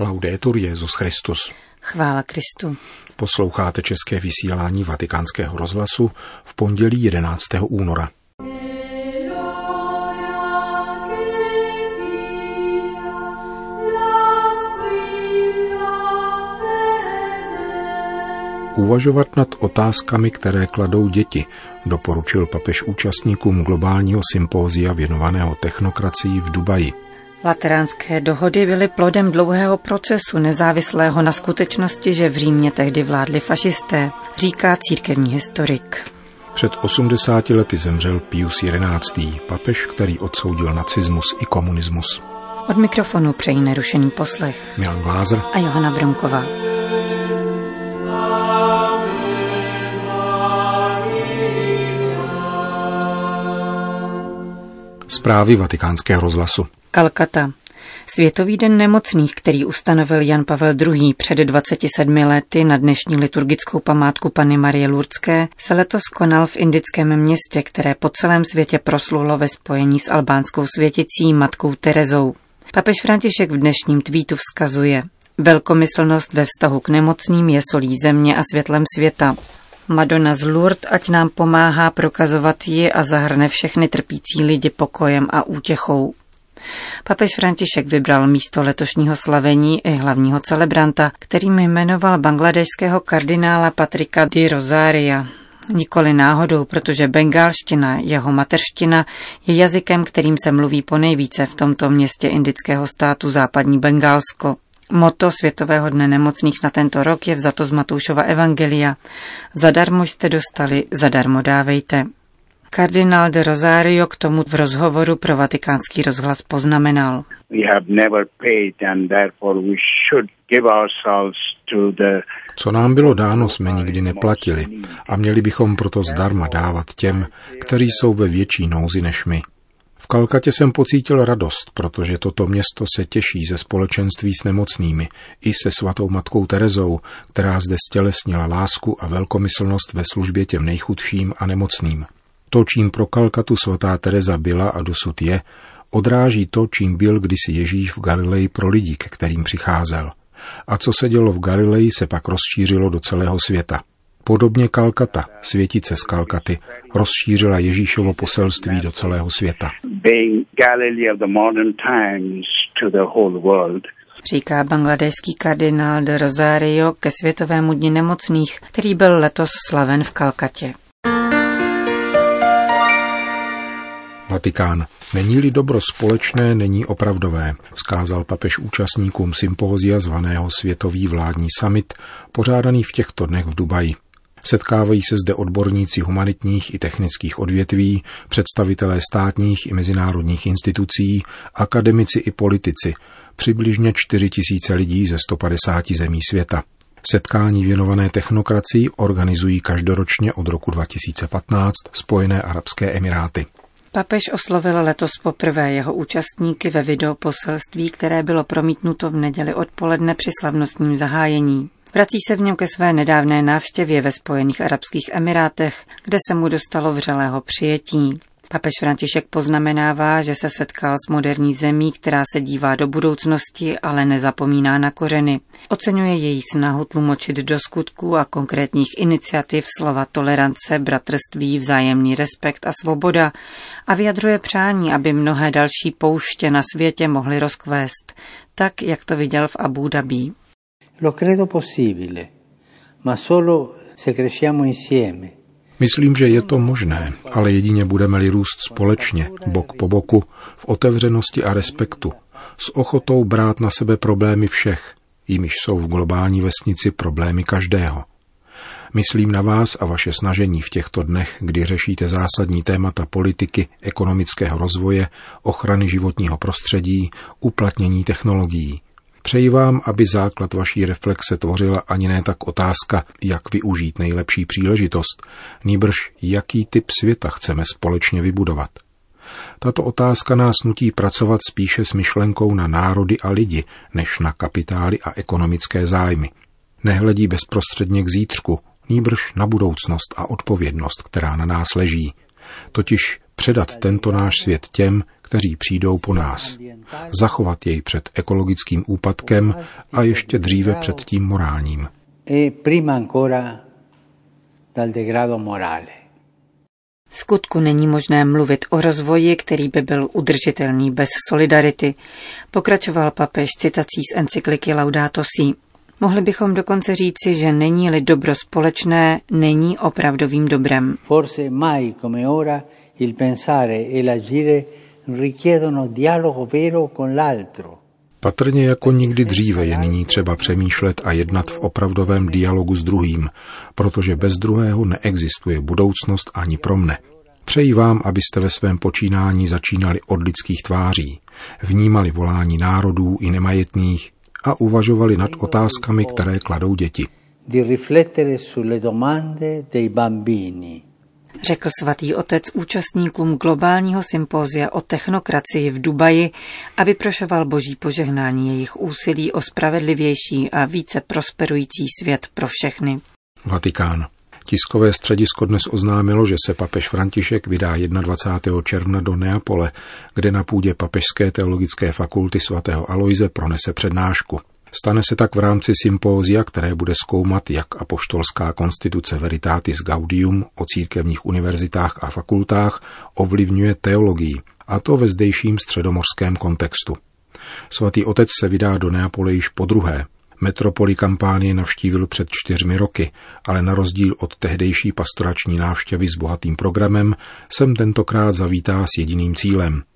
Laudetur Jezus Christus. Chvála Kristu. Posloucháte české vysílání Vatikánského rozhlasu v pondělí 11. února. Uvažovat nad otázkami, které kladou děti, doporučil papež účastníkům globálního sympózia věnovaného technokracii v Dubaji. Lateránské dohody byly plodem dlouhého procesu, nezávislého na skutečnosti, že v Římě tehdy vládli fašisté, říká církevní historik. Před 80 lety zemřel Pius XI., papež, který odsoudil nacismus i komunismus. Od mikrofonu přejí nerušený poslech Milan Glázer a Johana Bronková. Zprávy vatikánského rozhlasu. Kalkata. Světový den nemocných, který ustanovil Jan Pavel II. před 27 lety na dnešní liturgickou památku Pany Marie Lurdské, se letos konal v indickém městě, které po celém světě proslulo ve spojení s albánskou světicí matkou Terezou. Papež František v dnešním tweetu vzkazuje, Velkomyslnost ve vztahu k nemocným je solí země a světlem světa. Madonna z Lourdes, ať nám pomáhá prokazovat ji a zahrne všechny trpící lidi pokojem a útěchou. Papež František vybral místo letošního slavení i hlavního celebranta, kterým jmenoval bangladešského kardinála Patrika di Rosaria. Nikoli náhodou, protože bengálština, jeho mateřština, je jazykem, kterým se mluví po nejvíce v tomto městě indického státu západní Bengálsko. Moto Světového dne nemocných na tento rok je vzato z Matoušova Evangelia. Zadarmo jste dostali, zadarmo dávejte. Kardinál de Rosario k tomu v rozhovoru pro vatikánský rozhlas poznamenal. Co nám bylo dáno, jsme nikdy neplatili a měli bychom proto zdarma dávat těm, kteří jsou ve větší nouzi než my. V Kalkatě jsem pocítil radost, protože toto město se těší ze společenství s nemocnými i se svatou matkou Terezou, která zde stělesnila lásku a velkomyslnost ve službě těm nejchudším a nemocným. To, čím pro Kalkatu svatá Teresa byla a dosud je, odráží to, čím byl kdysi Ježíš v Galileji pro lidi, ke kterým přicházel. A co se dělo v Galileji, se pak rozšířilo do celého světa. Podobně Kalkata, světice z Kalkaty, rozšířila Ježíšovo poselství do celého světa. Říká bangladešský kardinál de Rosario ke Světovému dni nemocných, který byl letos slaven v Kalkatě. Vatikán. Není-li dobro společné, není opravdové, vzkázal papež účastníkům sympózia zvaného Světový vládní summit, pořádaný v těchto dnech v Dubaji. Setkávají se zde odborníci humanitních i technických odvětví, představitelé státních i mezinárodních institucí, akademici i politici, přibližně 4 tisíce lidí ze 150 zemí světa. Setkání věnované technokracii organizují každoročně od roku 2015 Spojené arabské emiráty. Papež oslovil letos poprvé jeho účastníky ve videoposelství, které bylo promítnuto v neděli odpoledne při slavnostním zahájení. Vrací se v něm ke své nedávné návštěvě ve Spojených Arabských Emirátech, kde se mu dostalo vřelého přijetí. Papež František poznamenává, že se setkal s moderní zemí, která se dívá do budoucnosti, ale nezapomíná na kořeny. Oceňuje její snahu tlumočit do skutků a konkrétních iniciativ slova tolerance, bratrství, vzájemný respekt a svoboda a vyjadřuje přání, aby mnohé další pouště na světě mohly rozkvést, tak, jak to viděl v Abu Dhabi. Lo credo possibile, ma solo se cresciamo insieme. Myslím, že je to možné, ale jedině budeme-li růst společně, bok po boku, v otevřenosti a respektu, s ochotou brát na sebe problémy všech, jimiž jsou v globální vesnici problémy každého. Myslím na vás a vaše snažení v těchto dnech, kdy řešíte zásadní témata politiky, ekonomického rozvoje, ochrany životního prostředí, uplatnění technologií – Přeji vám, aby základ vaší reflexe tvořila ani ne tak otázka, jak využít nejlepší příležitost, nýbrž jaký typ světa chceme společně vybudovat. Tato otázka nás nutí pracovat spíše s myšlenkou na národy a lidi, než na kapitály a ekonomické zájmy. Nehledí bezprostředně k zítřku, nýbrž na budoucnost a odpovědnost, která na nás leží. Totiž předat tento náš svět těm, kteří přijdou po nás, zachovat jej před ekologickým úpadkem a ještě dříve před tím morálním. E v skutku není možné mluvit o rozvoji, který by byl udržitelný bez solidarity, pokračoval papež citací z encykliky Laudato Si. Mohli bychom dokonce říci, že není-li dobro společné, není opravdovým dobrem. Forse mai come ora il pensare e l'agire richiedono dialogo vero con l'altro. Patrně jako nikdy dříve je nyní třeba přemýšlet a jednat v opravdovém dialogu s druhým, protože bez druhého neexistuje budoucnost ani pro mne. Přeji vám, abyste ve svém počínání začínali od lidských tváří, vnímali volání národů i nemajetných a uvažovali nad otázkami, které kladou děti. Di riflettere sulle domande dei bambini řekl svatý otec účastníkům globálního sympózia o technokracii v Dubaji a vyprošoval boží požehnání jejich úsilí o spravedlivější a více prosperující svět pro všechny. Vatikán. Tiskové středisko dnes oznámilo, že se papež František vydá 21. června do Neapole, kde na půdě Papežské teologické fakulty svatého Aloise pronese přednášku. Stane se tak v rámci sympózia, které bude zkoumat, jak apoštolská konstituce Veritatis Gaudium o církevních univerzitách a fakultách ovlivňuje teologii, a to ve zdejším středomorském kontextu. Svatý otec se vydá do Neapole již po druhé. Metropoli kampánie navštívil před čtyřmi roky, ale na rozdíl od tehdejší pastorační návštěvy s bohatým programem sem tentokrát zavítá s jediným cílem –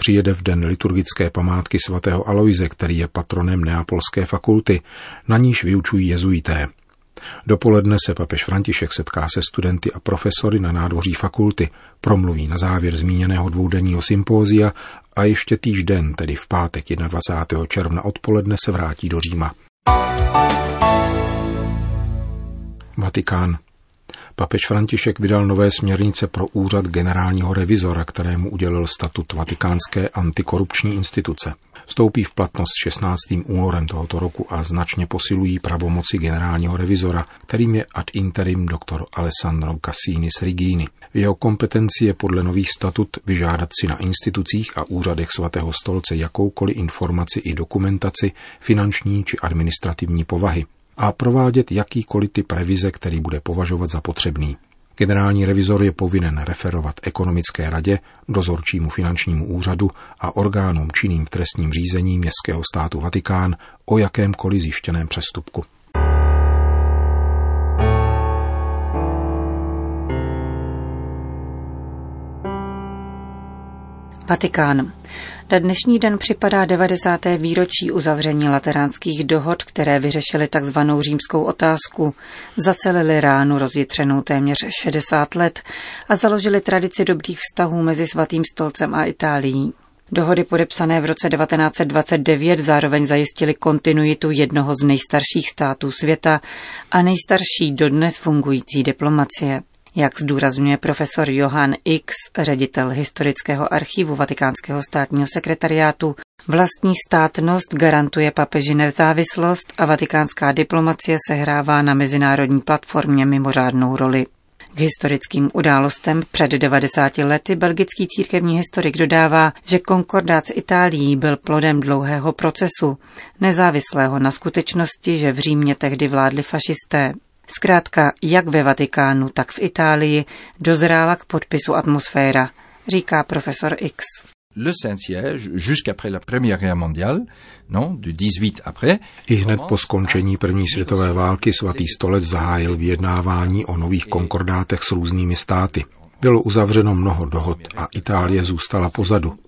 přijede v den liturgické památky svatého Aloise, který je patronem Neapolské fakulty, na níž vyučují jezuité. Dopoledne se papež František setká se studenty a profesory na nádvoří fakulty, promluví na závěr zmíněného dvoudenního sympózia a ještě týžden, tedy v pátek 21. června odpoledne, se vrátí do Říma. Vatikán. Papež František vydal nové směrnice pro úřad generálního revizora, kterému udělil statut Vatikánské antikorupční instituce. Vstoupí v platnost 16. únorem tohoto roku a značně posilují pravomoci generálního revizora, kterým je ad interim doktor Alessandro Cassini z Rigini. Jeho kompetenci je podle nových statut vyžádat si na institucích a úřadech svatého stolce jakoukoliv informaci i dokumentaci finanční či administrativní povahy a provádět jakýkoliv typ revize, který bude považovat za potřebný. Generální revizor je povinen referovat ekonomické radě, dozorčímu finančnímu úřadu a orgánům činným v trestním řízení Městského státu Vatikán o jakémkoliv zjištěném přestupku. Vatikán. Na dnešní den připadá 90. výročí uzavření lateránských dohod, které vyřešily tzv. římskou otázku, zacelili ránu rozjitřenou téměř 60 let a založili tradici dobrých vztahů mezi Svatým stolcem a Itálií. Dohody podepsané v roce 1929 zároveň zajistily kontinuitu jednoho z nejstarších států světa a nejstarší dodnes fungující diplomacie. Jak zdůrazňuje profesor Johann X, ředitel historického archivu Vatikánského státního sekretariátu, vlastní státnost garantuje papeži nezávislost a vatikánská diplomacie sehrává na mezinárodní platformě mimořádnou roli. K historickým událostem před 90 lety belgický církevní historik dodává, že konkordát s Itálií byl plodem dlouhého procesu, nezávislého na skutečnosti, že v Římě tehdy vládli fašisté. Zkrátka, jak ve Vatikánu, tak v Itálii dozrála k podpisu atmosféra, říká profesor X. Le Saint-Siège, jusqu'après la Première Guerre mondiale, non, du 18 après. I hned po skončení první světové války svatý stolec zahájil vyjednávání o nových konkordátech s různými státy. Bylo uzavřeno mnoho dohod a Itálie zůstala pozadu.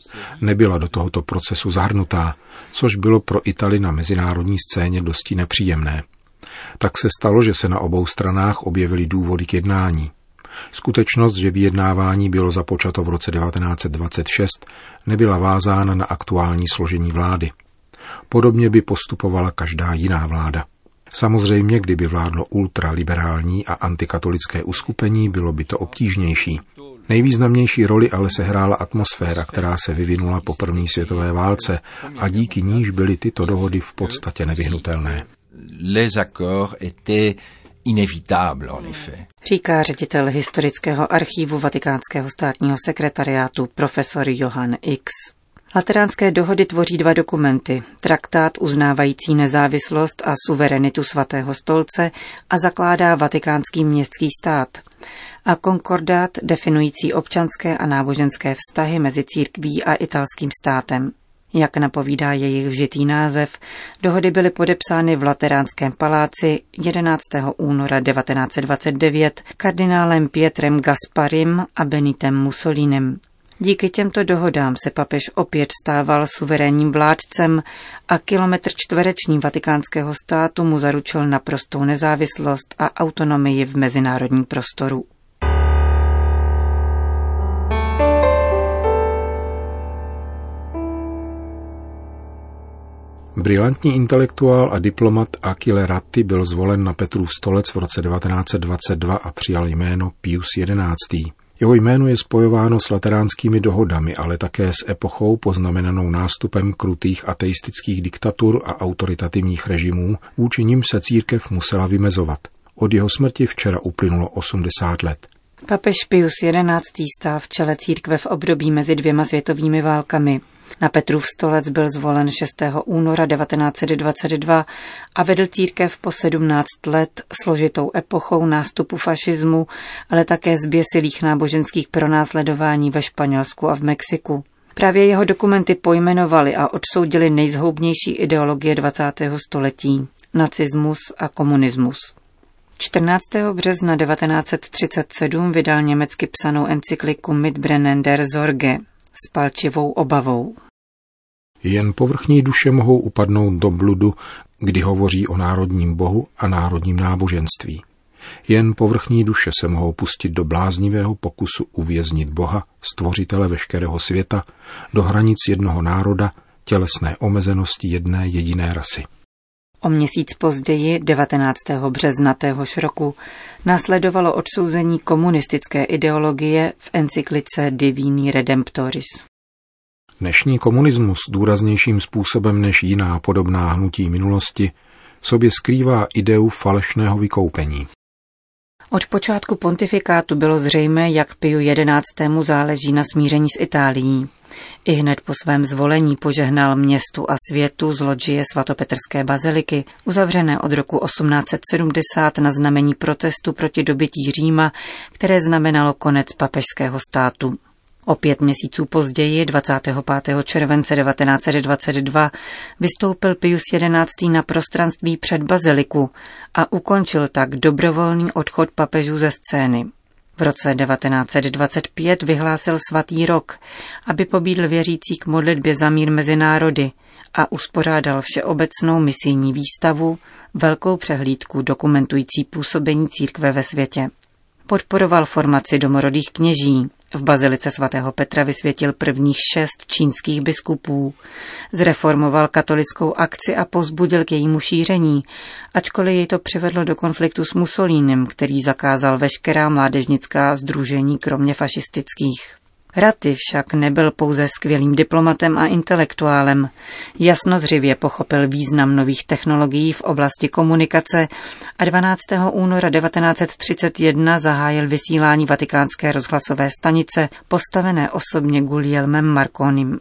Nebyla do tohoto procesu zahrnutá, což bylo pro Itali na mezinárodní scéně dosti nepříjemné. Tak se stalo, že se na obou stranách objevily důvody k jednání. Skutečnost, že vyjednávání bylo započato v roce 1926, nebyla vázána na aktuální složení vlády. Podobně by postupovala každá jiná vláda. Samozřejmě, kdyby vládlo ultraliberální a antikatolické uskupení, bylo by to obtížnější. Nejvýznamnější roli ale sehrála atmosféra, která se vyvinula po první světové válce a díky níž byly tyto dohody v podstatě nevyhnutelné les accords étaient inévitable, en effet. Říká ředitel historického archívu Vatikánského státního sekretariátu profesor Johann X. Lateránské dohody tvoří dva dokumenty. Traktát uznávající nezávislost a suverenitu svatého stolce a zakládá vatikánský městský stát. A konkordát definující občanské a náboženské vztahy mezi církví a italským státem. Jak napovídá jejich vžitý název, dohody byly podepsány v Lateránském paláci 11. února 1929 kardinálem Pietrem Gasparim a Benitem Mussolinem. Díky těmto dohodám se papež opět stával suverénním vládcem a kilometr čtvereční vatikánského státu mu zaručil naprostou nezávislost a autonomii v mezinárodním prostoru. Brilantní intelektuál a diplomat Achille Ratti byl zvolen na Petrův stolec v roce 1922 a přijal jméno Pius XI. Jeho jméno je spojováno s lateránskými dohodami, ale také s epochou poznamenanou nástupem krutých ateistických diktatur a autoritativních režimů, vůči nim se církev musela vymezovat. Od jeho smrti včera uplynulo 80 let. Papež Pius XI. stál v čele církve v období mezi dvěma světovými válkami. Na Petrův stolec byl zvolen 6. února 1922 a vedl církev po 17 let složitou epochou nástupu fašismu, ale také zběsilých náboženských pronásledování ve Španělsku a v Mexiku. Právě jeho dokumenty pojmenovali a odsoudili nejzhoubnější ideologie 20. století – nacismus a komunismus. 14. března 1937 vydal německy psanou encykliku Mitbrennen der Sorge s palčivou obavou. Jen povrchní duše mohou upadnout do bludu, kdy hovoří o národním bohu a národním náboženství. Jen povrchní duše se mohou pustit do bláznivého pokusu uvěznit Boha, stvořitele veškerého světa, do hranic jednoho národa, tělesné omezenosti jedné jediné rasy. O měsíc později, 19. března téhož roku, následovalo odsouzení komunistické ideologie v encyklice Divini Redemptoris. Dnešní komunismus důraznějším způsobem než jiná podobná hnutí minulosti sobě skrývá ideu falešného vykoupení. Od počátku pontifikátu bylo zřejmé, jak Piu XI. záleží na smíření s Itálií. I hned po svém zvolení požehnal městu a světu z loďie svatopetrské baziliky, uzavřené od roku 1870 na znamení protestu proti dobytí Říma, které znamenalo konec papežského státu. O pět měsíců později, 25. července 1922, vystoupil Pius XI. na prostranství před baziliku a ukončil tak dobrovolný odchod papežů ze scény. V roce 1925 vyhlásil svatý rok, aby pobídl věřící k modlitbě za mír mezi národy a uspořádal všeobecnou misijní výstavu, velkou přehlídku dokumentující působení církve ve světě. Podporoval formaci domorodých kněží, v bazilice svatého Petra vysvětil prvních šest čínských biskupů. Zreformoval katolickou akci a pozbudil k jejímu šíření, ačkoliv jej to přivedlo do konfliktu s Mussolínem, který zakázal veškerá mládežnická združení kromě fašistických. Raty však nebyl pouze skvělým diplomatem a intelektuálem. Jasnozřivě pochopil význam nových technologií v oblasti komunikace a 12. února 1931 zahájil vysílání vatikánské rozhlasové stanice postavené osobně Guglielmem Marconim.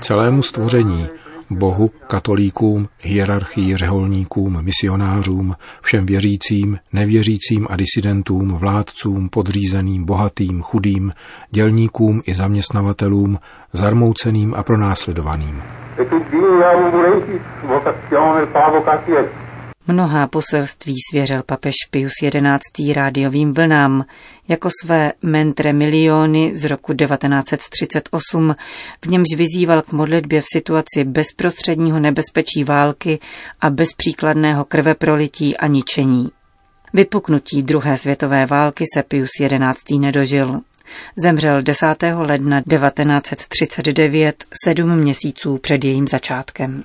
Celému stvoření Bohu, katolíkům, hierarchii, řeholníkům, misionářům, všem věřícím, nevěřícím a disidentům, vládcům, podřízeným, bohatým, chudým, dělníkům i zaměstnavatelům, zarmouceným a pronásledovaným. Mnohá poselství svěřil papež Pius XI. rádiovým vlnám, jako své Mentre miliony z roku 1938, v němž vyzýval k modlitbě v situaci bezprostředního nebezpečí války a bezpříkladného krveprolití a ničení. Vypuknutí druhé světové války se Pius XI. nedožil. Zemřel 10. ledna 1939, sedm měsíců před jejím začátkem.